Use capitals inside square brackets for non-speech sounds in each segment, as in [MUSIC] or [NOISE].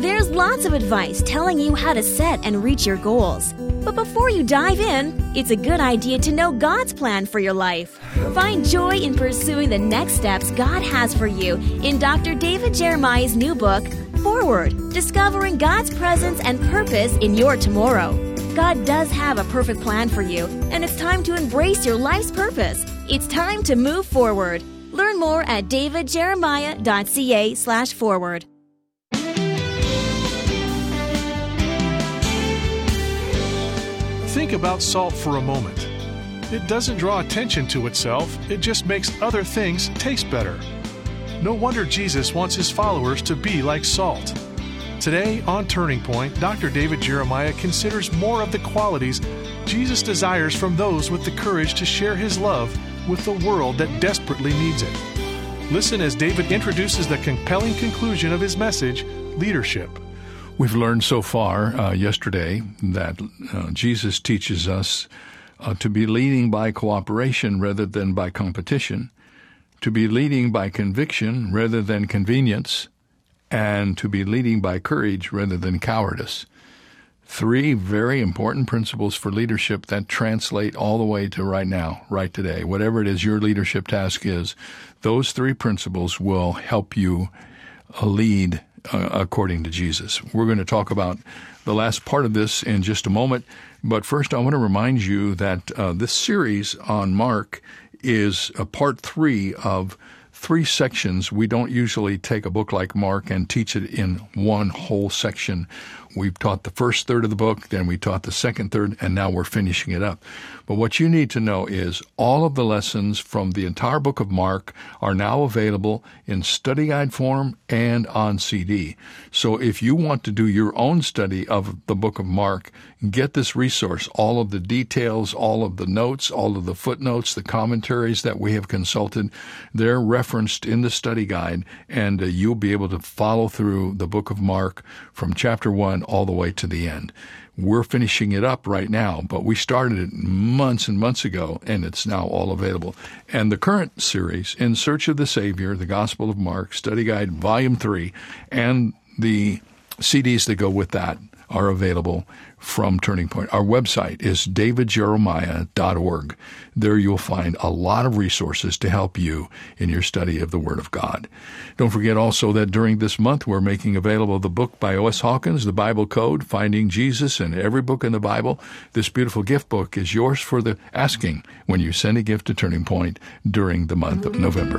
There's lots of advice telling you how to set and reach your goals. But before you dive in, it's a good idea to know God's plan for your life. Find joy in pursuing the next steps God has for you in Dr. David Jeremiah's new book, Forward Discovering God's Presence and Purpose in Your Tomorrow. God does have a perfect plan for you, and it's time to embrace your life's purpose. It's time to move forward. Learn more at davidjeremiah.ca Think about salt for a moment. It doesn't draw attention to itself, it just makes other things taste better. No wonder Jesus wants his followers to be like salt. Today on Turning Point, Dr. David Jeremiah considers more of the qualities Jesus desires from those with the courage to share his love with the world that desperately needs it. Listen as David introduces the compelling conclusion of his message leadership. We've learned so far uh, yesterday that uh, Jesus teaches us uh, to be leading by cooperation rather than by competition, to be leading by conviction rather than convenience, and to be leading by courage rather than cowardice. Three very important principles for leadership that translate all the way to right now, right today. Whatever it is your leadership task is, those three principles will help you uh, lead uh, according to Jesus. We're going to talk about the last part of this in just a moment, but first I want to remind you that uh, this series on Mark is a part three of three sections. We don't usually take a book like Mark and teach it in one whole section. We've taught the first third of the book, then we taught the second third, and now we're finishing it up. But what you need to know is all of the lessons from the entire book of Mark are now available in study guide form and on CD. So if you want to do your own study of the book of Mark, get this resource. All of the details, all of the notes, all of the footnotes, the commentaries that we have consulted, they're referenced in the study guide, and uh, you'll be able to follow through the book of Mark from chapter 1 all the way to the end. We're finishing it up right now, but we started it months and months ago, and it's now all available. And the current series, In Search of the Savior, The Gospel of Mark, Study Guide, Volume 3, and the CDs that go with that are available from Turning Point. Our website is davidjeremiah.org. There you'll find a lot of resources to help you in your study of the Word of God. Don't forget also that during this month we're making available the book by O.S. Hawkins, The Bible Code, Finding Jesus in Every Book in the Bible. This beautiful gift book is yours for the asking when you send a gift to Turning Point during the month of November.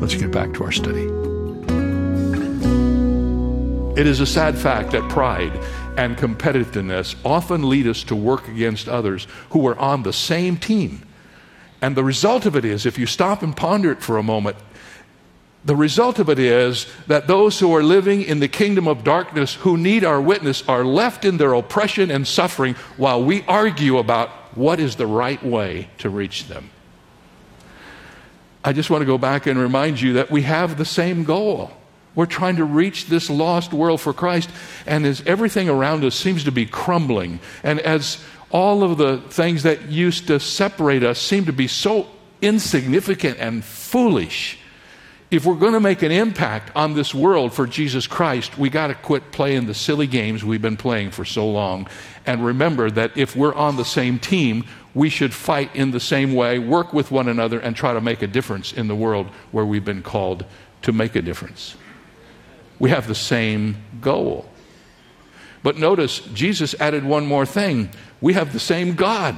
Let's get back to our study. It is a sad fact that pride and competitiveness often lead us to work against others who are on the same team. And the result of it is, if you stop and ponder it for a moment, the result of it is that those who are living in the kingdom of darkness who need our witness are left in their oppression and suffering while we argue about what is the right way to reach them. I just want to go back and remind you that we have the same goal. We're trying to reach this lost world for Christ, and as everything around us seems to be crumbling, and as all of the things that used to separate us seem to be so insignificant and foolish, if we're going to make an impact on this world for Jesus Christ, we got to quit playing the silly games we've been playing for so long. And remember that if we're on the same team, we should fight in the same way, work with one another, and try to make a difference in the world where we've been called to make a difference. We have the same goal. But notice, Jesus added one more thing. We have the same God.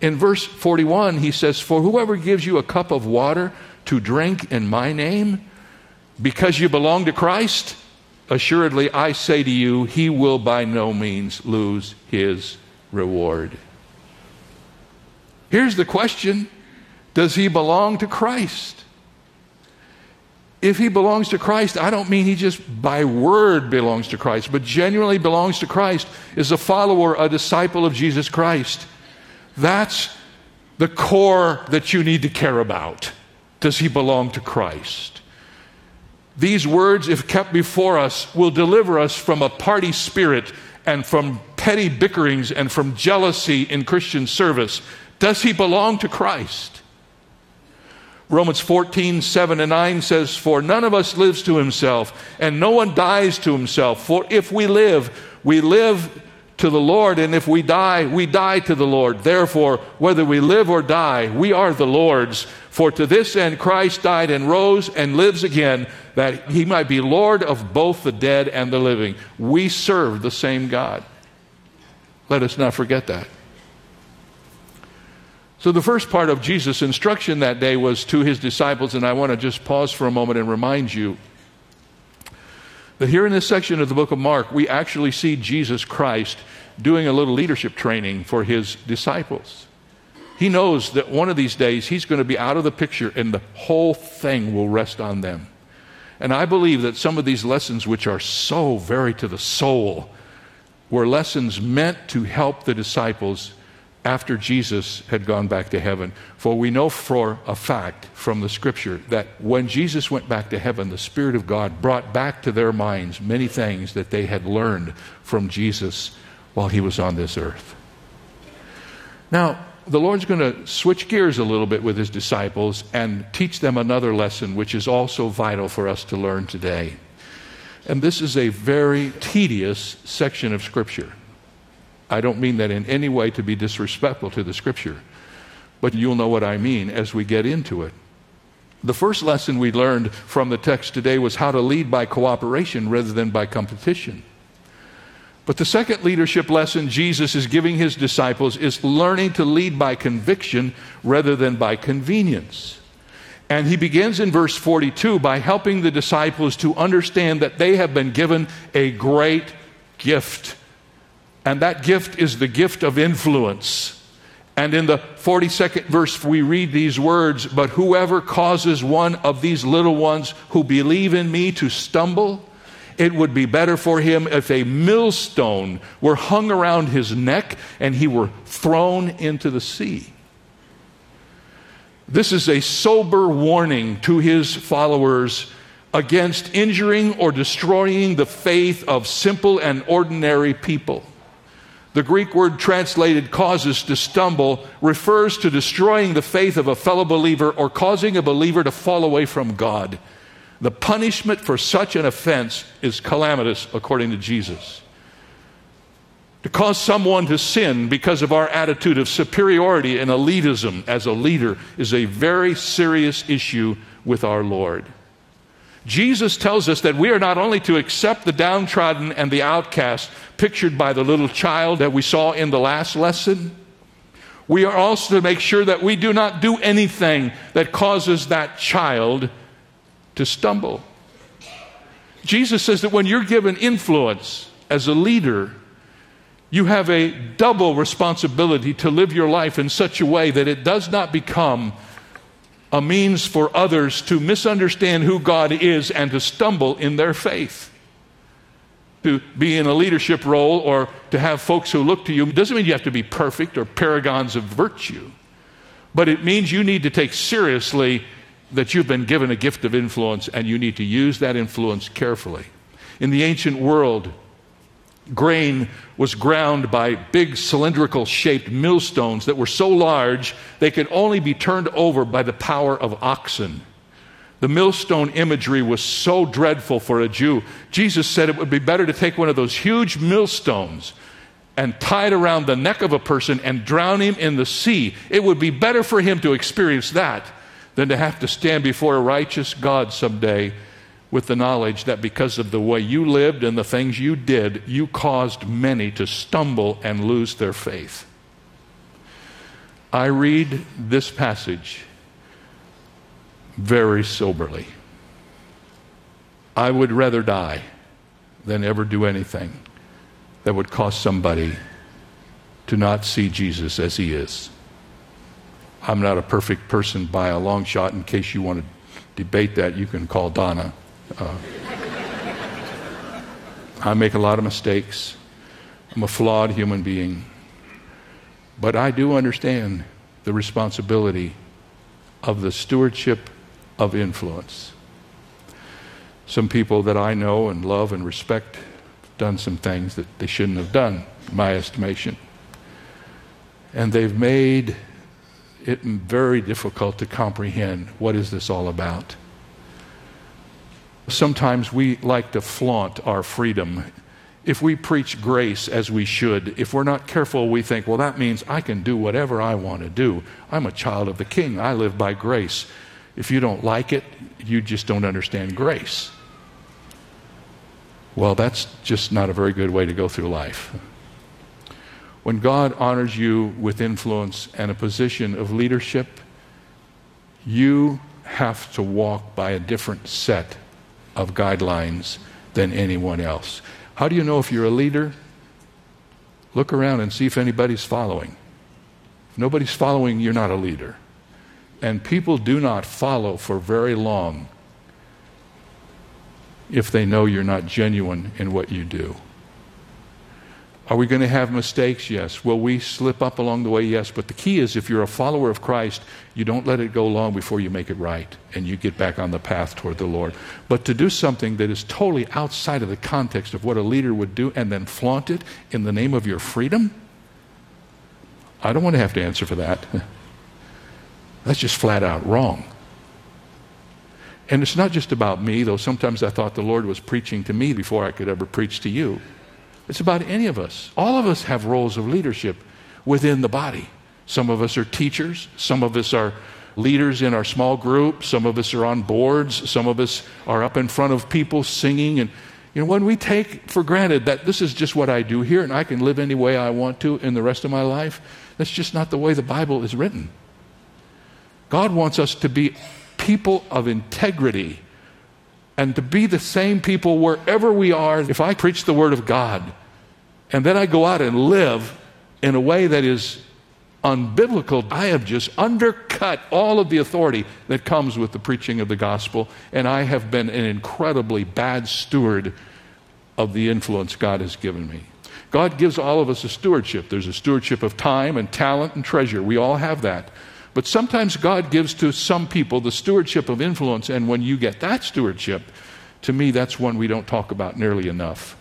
In verse 41, he says, For whoever gives you a cup of water to drink in my name, because you belong to Christ, assuredly I say to you, he will by no means lose his reward. Here's the question Does he belong to Christ? If he belongs to Christ, I don't mean he just by word belongs to Christ, but genuinely belongs to Christ, is a follower, a disciple of Jesus Christ. That's the core that you need to care about. Does he belong to Christ? These words, if kept before us, will deliver us from a party spirit and from petty bickerings and from jealousy in Christian service. Does he belong to Christ? Romans 14, 7 and 9 says, For none of us lives to himself, and no one dies to himself. For if we live, we live to the Lord, and if we die, we die to the Lord. Therefore, whether we live or die, we are the Lord's. For to this end Christ died and rose and lives again, that he might be Lord of both the dead and the living. We serve the same God. Let us not forget that. So, the first part of Jesus' instruction that day was to his disciples, and I want to just pause for a moment and remind you that here in this section of the book of Mark, we actually see Jesus Christ doing a little leadership training for his disciples. He knows that one of these days he's going to be out of the picture and the whole thing will rest on them. And I believe that some of these lessons, which are so very to the soul, were lessons meant to help the disciples after Jesus had gone back to heaven. For we know for a fact from the scripture that when Jesus went back to heaven, the Spirit of God brought back to their minds many things that they had learned from Jesus while he was on this earth. Now, the Lord's going to switch gears a little bit with his disciples and teach them another lesson, which is also vital for us to learn today. And this is a very tedious section of Scripture. I don't mean that in any way to be disrespectful to the scripture, but you'll know what I mean as we get into it. The first lesson we learned from the text today was how to lead by cooperation rather than by competition. But the second leadership lesson Jesus is giving his disciples is learning to lead by conviction rather than by convenience. And he begins in verse 42 by helping the disciples to understand that they have been given a great gift. And that gift is the gift of influence. And in the 42nd verse, we read these words But whoever causes one of these little ones who believe in me to stumble, it would be better for him if a millstone were hung around his neck and he were thrown into the sea. This is a sober warning to his followers against injuring or destroying the faith of simple and ordinary people. The Greek word translated causes to stumble refers to destroying the faith of a fellow believer or causing a believer to fall away from God. The punishment for such an offense is calamitous, according to Jesus. To cause someone to sin because of our attitude of superiority and elitism as a leader is a very serious issue with our Lord. Jesus tells us that we are not only to accept the downtrodden and the outcast, pictured by the little child that we saw in the last lesson, we are also to make sure that we do not do anything that causes that child to stumble. Jesus says that when you're given influence as a leader, you have a double responsibility to live your life in such a way that it does not become a means for others to misunderstand who God is and to stumble in their faith. To be in a leadership role or to have folks who look to you doesn't mean you have to be perfect or paragons of virtue, but it means you need to take seriously that you've been given a gift of influence and you need to use that influence carefully. In the ancient world, grain was ground by big cylindrical shaped millstones that were so large they could only be turned over by the power of oxen. The millstone imagery was so dreadful for a Jew. Jesus said it would be better to take one of those huge millstones and tie it around the neck of a person and drown him in the sea. It would be better for him to experience that than to have to stand before a righteous God someday with the knowledge that because of the way you lived and the things you did, you caused many to stumble and lose their faith. I read this passage very soberly. I would rather die than ever do anything that would cause somebody to not see Jesus as he is. I'm not a perfect person by a long shot. In case you want to debate that, you can call Donna. Uh, I make a lot of mistakes. I'm a flawed human being. But I do understand the responsibility of the stewardship of influence. Some people that I know and love and respect have done some things that they shouldn't have done, in my estimation. And they've made it very difficult to comprehend what is this all about. Sometimes we like to flaunt our freedom. If we preach grace as we should, if we're not careful, we think, well, that means I can do whatever I want to do. I'm a child of the king. I live by grace. If you don't like it, you just don't understand grace. Well, that's just not a very good way to go through life. When God honors you with influence and a position of leadership, you have to walk by a different set of guidelines than anyone else. How do you know if you're a leader? Look around and see if anybody's following. If nobody's following, you're not a leader. And people do not follow for very long if they know you're not genuine in what you do. Are we going to have mistakes? Yes. Will we slip up along the way? Yes. But the key is if you're a follower of Christ, you don't let it go long before you make it right and you get back on the path toward the Lord. But to do something that is totally outside of the context of what a leader would do and then flaunt it in the name of your freedom, I don't want to have to answer for that. [LAUGHS] That's just flat out wrong. And it's not just about me, though sometimes I thought the Lord was preaching to me before I could ever preach to you. It's about any of us. All of us have roles of leadership within the body. Some of us are teachers, some of us are leaders in our small group, some of us are on boards, some of us are up in front of people singing and you know when we take for granted that this is just what I do here and I can live any way I want to in the rest of my life, that's just not the way the Bible is written. God wants us to be people of integrity and to be the same people wherever we are. If I preach the Word of God, and then I go out and live in a way that is unbiblical, I have just undercut all of the authority that comes with the preaching of the gospel, and I have been an incredibly bad steward of the influence God has given me. God gives all of us a stewardship. There's a stewardship of time and talent and treasure. We all have that. But sometimes God gives to some people the stewardship of influence, and when you get that stewardship, to me, that's one we don't talk about nearly enough.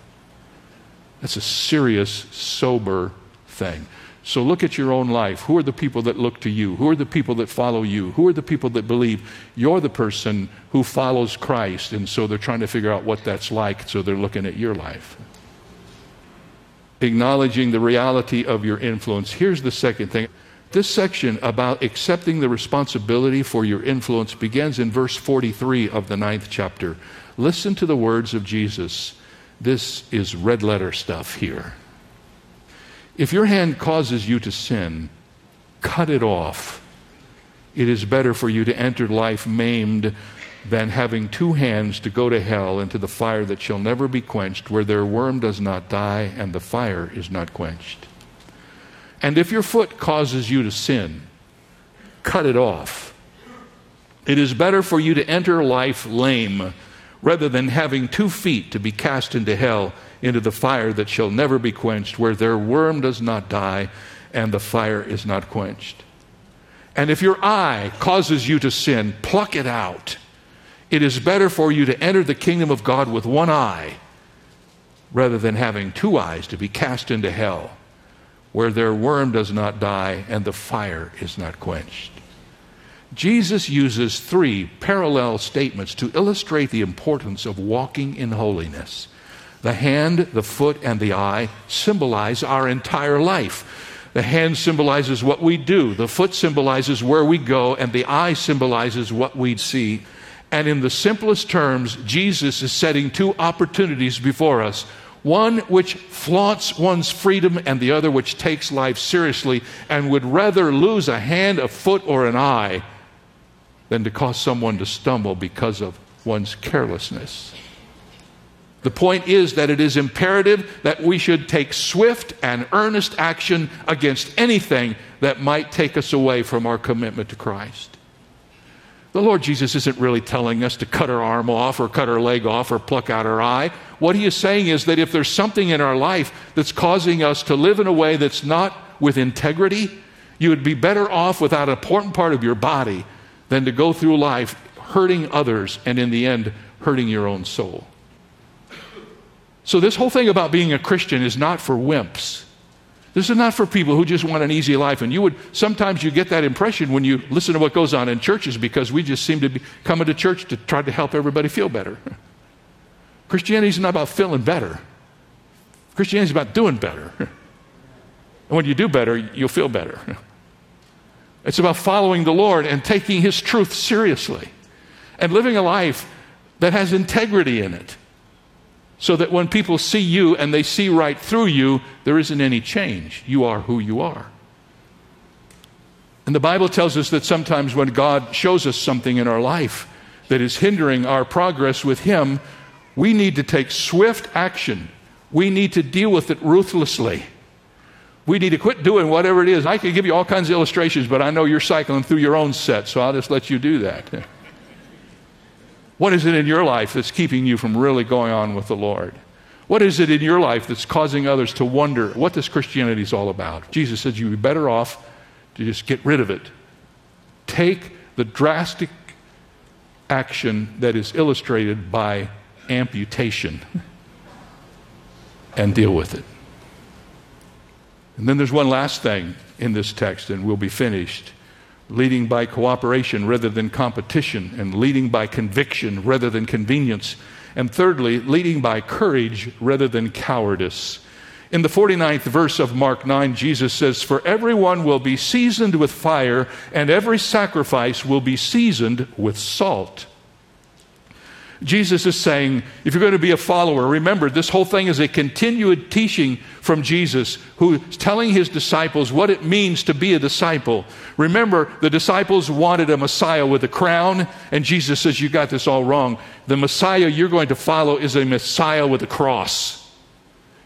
That's a serious, sober thing. So look at your own life. Who are the people that look to you? Who are the people that follow you? Who are the people that believe you're the person who follows Christ? And so they're trying to figure out what that's like, so they're looking at your life. Acknowledging the reality of your influence. Here's the second thing. This section about accepting the responsibility for your influence begins in verse 43 of the ninth chapter. Listen to the words of Jesus. This is red letter stuff here. If your hand causes you to sin, cut it off. It is better for you to enter life maimed than having two hands to go to hell into the fire that shall never be quenched, where their worm does not die and the fire is not quenched. And if your foot causes you to sin, cut it off. It is better for you to enter life lame rather than having two feet to be cast into hell, into the fire that shall never be quenched, where their worm does not die and the fire is not quenched. And if your eye causes you to sin, pluck it out. It is better for you to enter the kingdom of God with one eye rather than having two eyes to be cast into hell where their worm does not die and the fire is not quenched. Jesus uses three parallel statements to illustrate the importance of walking in holiness. The hand, the foot, and the eye symbolize our entire life. The hand symbolizes what we do, the foot symbolizes where we go, and the eye symbolizes what we see. And in the simplest terms, Jesus is setting two opportunities before us one which flaunts one's freedom and the other which takes life seriously and would rather lose a hand, a foot, or an eye than to cause someone to stumble because of one's carelessness. The point is that it is imperative that we should take swift and earnest action against anything that might take us away from our commitment to Christ. The Lord Jesus isn't really telling us to cut our arm off or cut our leg off or pluck out our eye. What he is saying is that if there's something in our life that's causing us to live in a way that's not with integrity, you would be better off without an important part of your body than to go through life hurting others and in the end hurting your own soul. So, this whole thing about being a Christian is not for wimps. This is not for people who just want an easy life. And you would sometimes you get that impression when you listen to what goes on in churches because we just seem to be coming to church to try to help everybody feel better. [LAUGHS] Christianity is not about feeling better. Christianity is about doing better. [LAUGHS] And when you do better, you'll feel better. [LAUGHS] It's about following the Lord and taking His truth seriously and living a life that has integrity in it so that when people see you and they see right through you, there isn't any change. You are who you are. And the Bible tells us that sometimes when God shows us something in our life that is hindering our progress with Him, we need to take swift action. We need to deal with it ruthlessly. We need to quit doing whatever it is. I could give you all kinds of illustrations, but I know you're cycling through your own set, so I'll just let you do that. [LAUGHS] What is it in your life that's keeping you from really going on with the Lord? What is it in your life that's causing others to wonder what this Christianity is all about? Jesus said you'd be better off to just get rid of it. Take the drastic action that is illustrated by amputation and deal with it. And then there's one last thing in this text, and we'll be finished leading by cooperation rather than competition, and leading by conviction rather than convenience. And thirdly, leading by courage rather than cowardice. In the 49th verse of Mark 9, Jesus says, For everyone will be seasoned with fire, and every sacrifice will be seasoned with salt. Jesus is saying, if you're going to be a follower, remember this whole thing is a continued teaching from Jesus, who's telling his disciples what it means to be a disciple. Remember, the disciples wanted a Messiah with a crown, and Jesus says, You got this all wrong. The Messiah you're going to follow is a Messiah with a cross.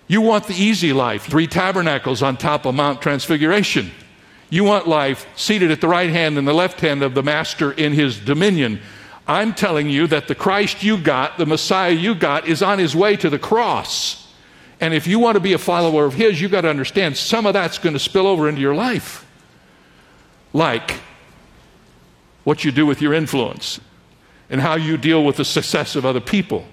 You want the easy life, three tabernacles on top of Mount Transfiguration. You want life seated at the right hand and the left hand of the Master in his dominion. I'm telling you that the Christ you got, the Messiah you got, is on his way to the cross. And if you want to be a follower of his, you've got to understand some of that's going to spill over into your life. Like what you do with your influence and how you deal with the success of other people.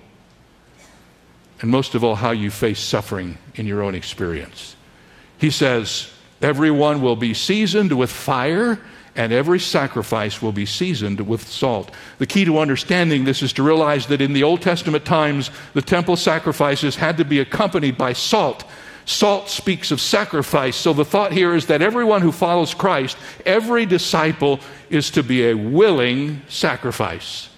And most of all, how you face suffering in your own experience. He says, Everyone will be seasoned with fire and every sacrifice will be seasoned with salt. The key to understanding this is to realize that in the Old Testament times, the temple sacrifices had to be accompanied by salt. Salt speaks of sacrifice. So the thought here is that everyone who follows Christ, every disciple, is to be a willing sacrifice.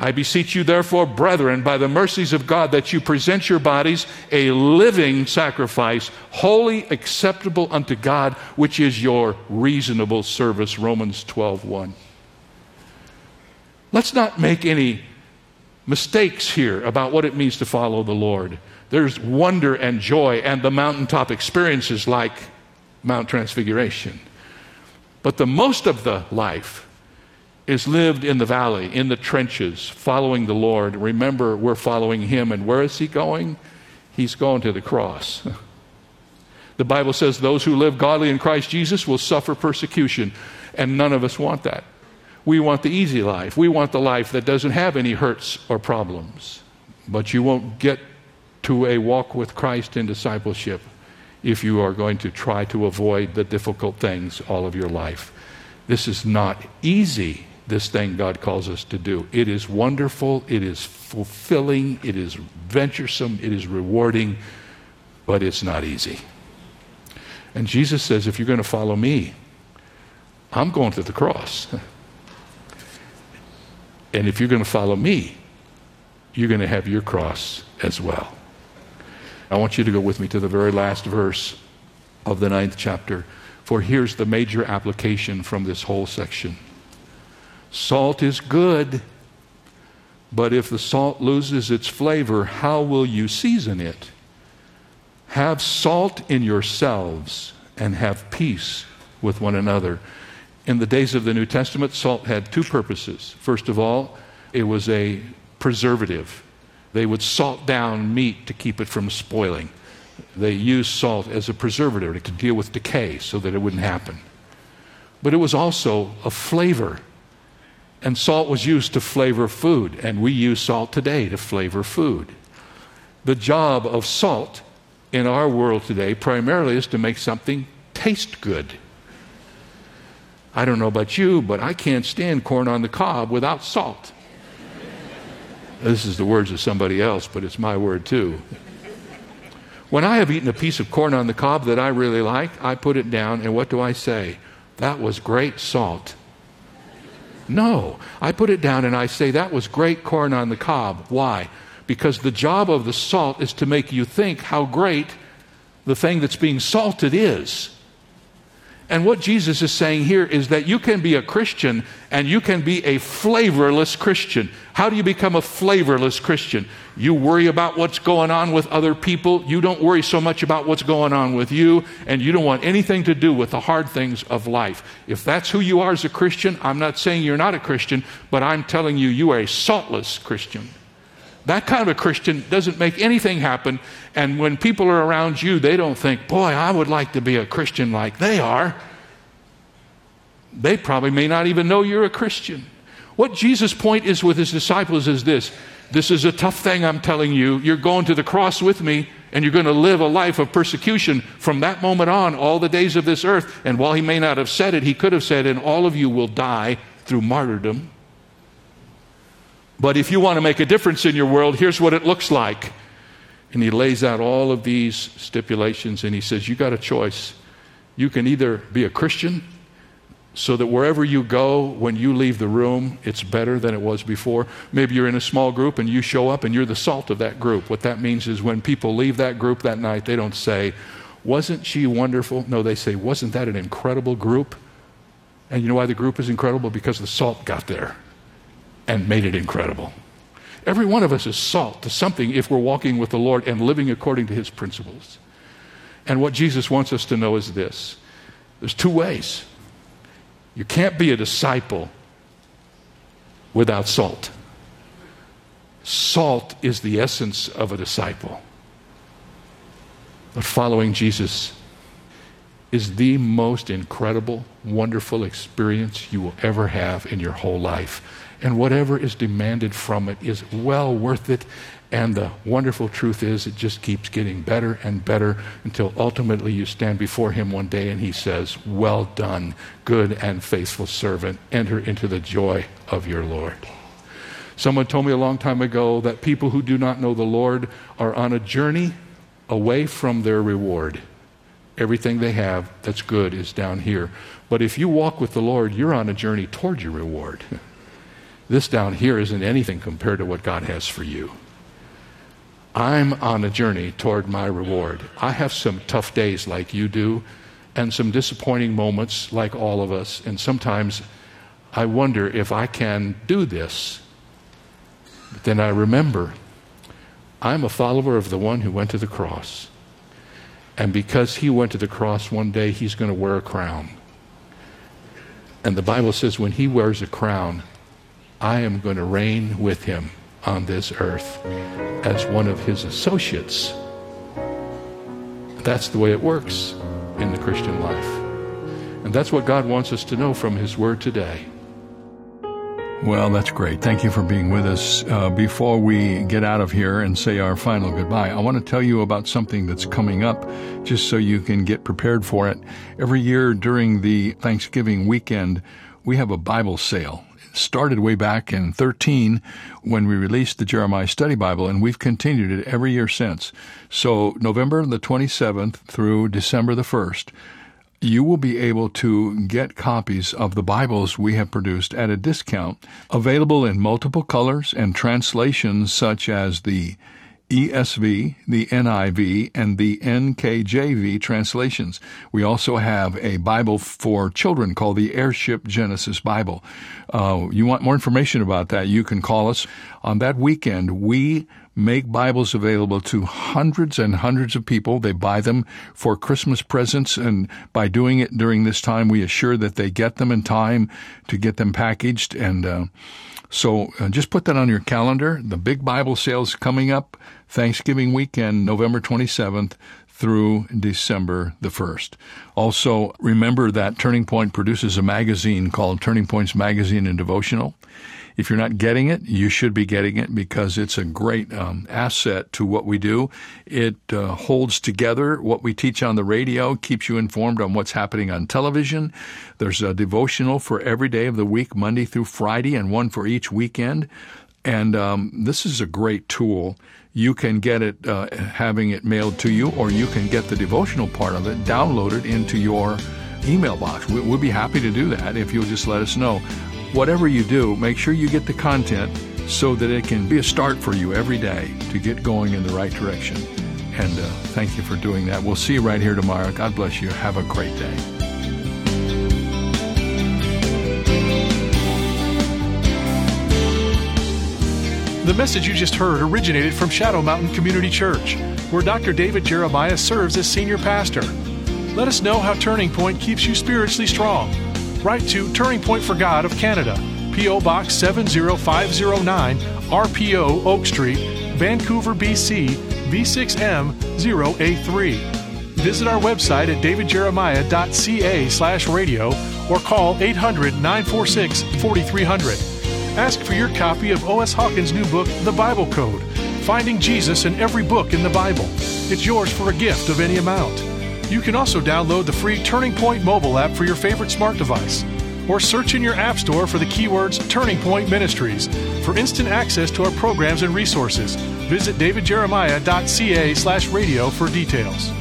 I beseech you, therefore, brethren, by the mercies of God, that you present your bodies a living sacrifice, wholly acceptable unto God, which is your reasonable service. Romans 12 1. Let's not make any mistakes here about what it means to follow the Lord. There's wonder and joy and the mountaintop experiences like Mount Transfiguration. But the most of the life is lived in the valley, in the trenches, following the Lord. Remember, we're following Him. And where is He going? He's going to the cross. [LAUGHS] the Bible says those who live godly in Christ Jesus will suffer persecution. And none of us want that. We want the easy life. We want the life that doesn't have any hurts or problems. But you won't get to a walk with Christ in discipleship if you are going to try to avoid the difficult things all of your life. This is not easy this thing God calls us to do. It is wonderful, it is fulfilling, it is venturesome, it is rewarding, but it's not easy. And Jesus says, if you're going to follow me, I'm going to the cross. [LAUGHS] And if you're going to follow me, you're going to have your cross as well. I want you to go with me to the very last verse of the ninth chapter, for here's the major application from this whole section. Salt is good, but if the salt loses its flavor, how will you season it? Have salt in yourselves and have peace with one another. In the days of the New Testament, salt had two purposes. First of all, it was a preservative. They would salt down meat to keep it from spoiling. They used salt as a preservative to deal with decay so that it wouldn't happen. But it was also a flavor and salt was used to flavor food, and we use salt today to flavor food. The job of salt in our world today primarily is to make something taste good. I don't know about you, but I can't stand corn on the cob without salt. This is the words of somebody else, but it's my word too. When I have eaten a piece of corn on the cob that I really like, I put it down, and what do I say? That was great salt. No, I put it down and I say, that was great corn on the cob. Why? Because the job of the salt is to make you think how great the thing that's being salted is. And what Jesus is saying here is that you can be a Christian and you can be a flavorless Christian. How do you become a flavorless Christian? You worry about what's going on with other people. You don't worry so much about what's going on with you, and you don't want anything to do with the hard things of life. If that's who you are as a Christian, I'm not saying you're not a Christian, but I'm telling you, you are a saltless Christian. That kind of a Christian doesn't make anything happen. And when people are around you, they don't think, boy, I would like to be a Christian like they are. They probably may not even know you're a Christian. What Jesus' point is with his disciples is this this is a tough thing I'm telling you. You're going to the cross with me, and you're going to live a life of persecution from that moment on, all the days of this earth. And while he may not have said it, he could have said, and all of you will die through martyrdom. But if you want to make a difference in your world, here's what it looks like. And he lays out all of these stipulations and he says, You got a choice. You can either be a Christian so that wherever you go, when you leave the room, it's better than it was before. Maybe you're in a small group and you show up and you're the salt of that group. What that means is when people leave that group that night, they don't say, Wasn't she wonderful? No, they say, Wasn't that an incredible group? And you know why the group is incredible? Because the salt got there and made it incredible. Every one of us is salt to something if we're walking with the Lord and living according to his principles. And what Jesus wants us to know is this there's two ways. You can't be a disciple without salt. Salt is the essence of a disciple. But following Jesus is the most incredible, wonderful experience you will ever have in your whole life and whatever is demanded from it is well worth it. And the wonderful truth is, it just keeps getting better and better until ultimately you stand before Him one day and He says, Well done, good and faithful servant. Enter into the joy of your Lord. Someone told me a long time ago that people who do not know the Lord are on a journey away from their reward. Everything they have that's good is down here. But if you walk with the Lord, you're on a journey toward your reward. [LAUGHS] This down here isn't anything compared to what God has for you. I'm on a journey toward my reward. I have some tough days like you do, and some disappointing moments like all of us. And sometimes I wonder if I can do this. But then I remember I'm a follower of the one who went to the cross. And because he went to the cross one day, he's going to wear a crown. And the Bible says when he wears a crown, I am going to reign with him on this earth as one of his associates. That's the way it works in the Christian life. And that's what God wants us to know from his word today. Well, that's great. Thank you for being with us. Uh, before we get out of here and say our final goodbye, I want to tell you about something that's coming up just so you can get prepared for it. Every year during the Thanksgiving weekend, we have a Bible sale started way back in 13 when we released the Jeremiah Study Bible, and we've continued it every year since. So, November the 27th through December the 1st, you will be able to get copies of the Bibles we have produced at a discount, available in multiple colors and translations such as the ESV, the NIV, and the NKJV translations. We also have a Bible for children called the Airship Genesis Bible. Uh, you want more information about that? You can call us. On that weekend, we make Bibles available to hundreds and hundreds of people. They buy them for Christmas presents, and by doing it during this time, we assure that they get them in time to get them packaged and. Uh, so uh, just put that on your calendar. The big Bible sales coming up Thanksgiving weekend, November 27th through December the 1st. Also, remember that Turning Point produces a magazine called Turning Points Magazine and Devotional. If you're not getting it, you should be getting it because it's a great um, asset to what we do. It uh, holds together what we teach on the radio, keeps you informed on what's happening on television. There's a devotional for every day of the week, Monday through Friday, and one for each weekend. And um, this is a great tool. You can get it uh, having it mailed to you, or you can get the devotional part of it downloaded into your email box. We'll be happy to do that if you'll just let us know whatever you do, make sure you get the content so that it can be a start for you every day to get going in the right direction. And uh, thank you for doing that. We'll see you right here tomorrow. God bless you. Have a great day. The message you just heard originated from Shadow Mountain Community Church, where Dr. David Jeremiah serves as senior pastor. Let us know how Turning Point keeps you spiritually strong write to Turning Point for God of Canada, P.O. Box 70509, RPO Oak Street, Vancouver, BC, V6M 0A3. Visit our website at davidjeremiah.ca slash radio or call 800 946 4300. Ask for your copy of O.S. Hawkins' new book, The Bible Code Finding Jesus in Every Book in the Bible. It's yours for a gift of any amount. You can also download the free Turning Point mobile app for your favorite smart device, or search in your App Store for the keywords Turning Point Ministries for instant access to our programs and resources. Visit davidjeremiah.ca slash radio for details.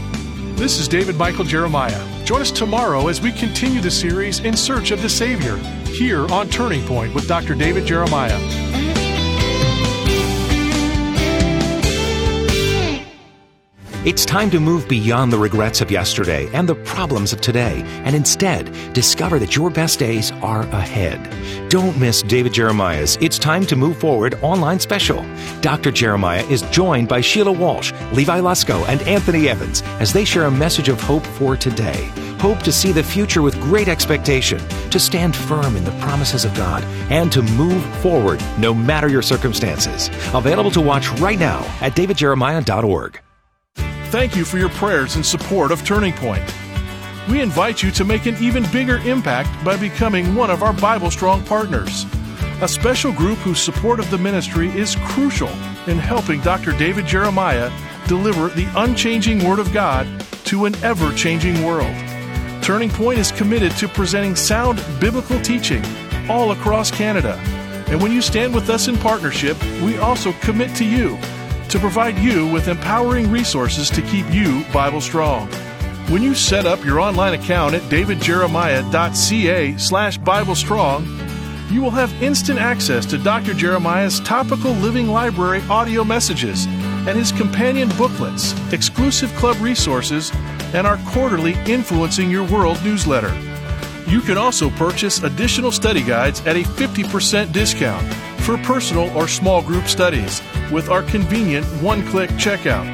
This is David Michael Jeremiah. Join us tomorrow as we continue the series In Search of the Savior here on Turning Point with Dr. David Jeremiah. It's time to move beyond the regrets of yesterday and the problems of today and instead discover that your best days are ahead. Don't miss David Jeremiah's It's Time to Move Forward online special. Dr. Jeremiah is joined by Sheila Walsh, Levi Lusko, and Anthony Evans as they share a message of hope for today. Hope to see the future with great expectation, to stand firm in the promises of God, and to move forward no matter your circumstances. Available to watch right now at davidjeremiah.org. Thank you for your prayers and support of Turning Point. We invite you to make an even bigger impact by becoming one of our Bible Strong partners, a special group whose support of the ministry is crucial in helping Dr. David Jeremiah deliver the unchanging Word of God to an ever changing world. Turning Point is committed to presenting sound biblical teaching all across Canada. And when you stand with us in partnership, we also commit to you to provide you with empowering resources to keep you Bible strong. When you set up your online account at davidjeremiah.ca slash Bible Strong, you will have instant access to Dr. Jeremiah's topical living library audio messages and his companion booklets, exclusive club resources, and our quarterly Influencing Your World newsletter. You can also purchase additional study guides at a 50% discount for personal or small group studies with our convenient one click checkout.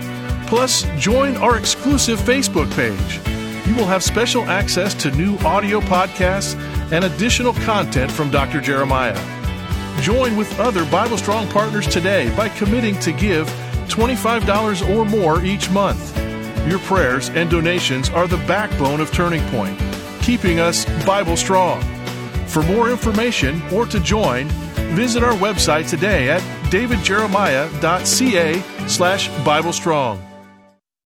Plus, join our exclusive Facebook page. You will have special access to new audio podcasts and additional content from Dr. Jeremiah. Join with other Bible Strong partners today by committing to give $25 or more each month. Your prayers and donations are the backbone of Turning Point, keeping us Bible Strong. For more information or to join, Visit our website today at davidjeremiah.ca slash Bible Strong.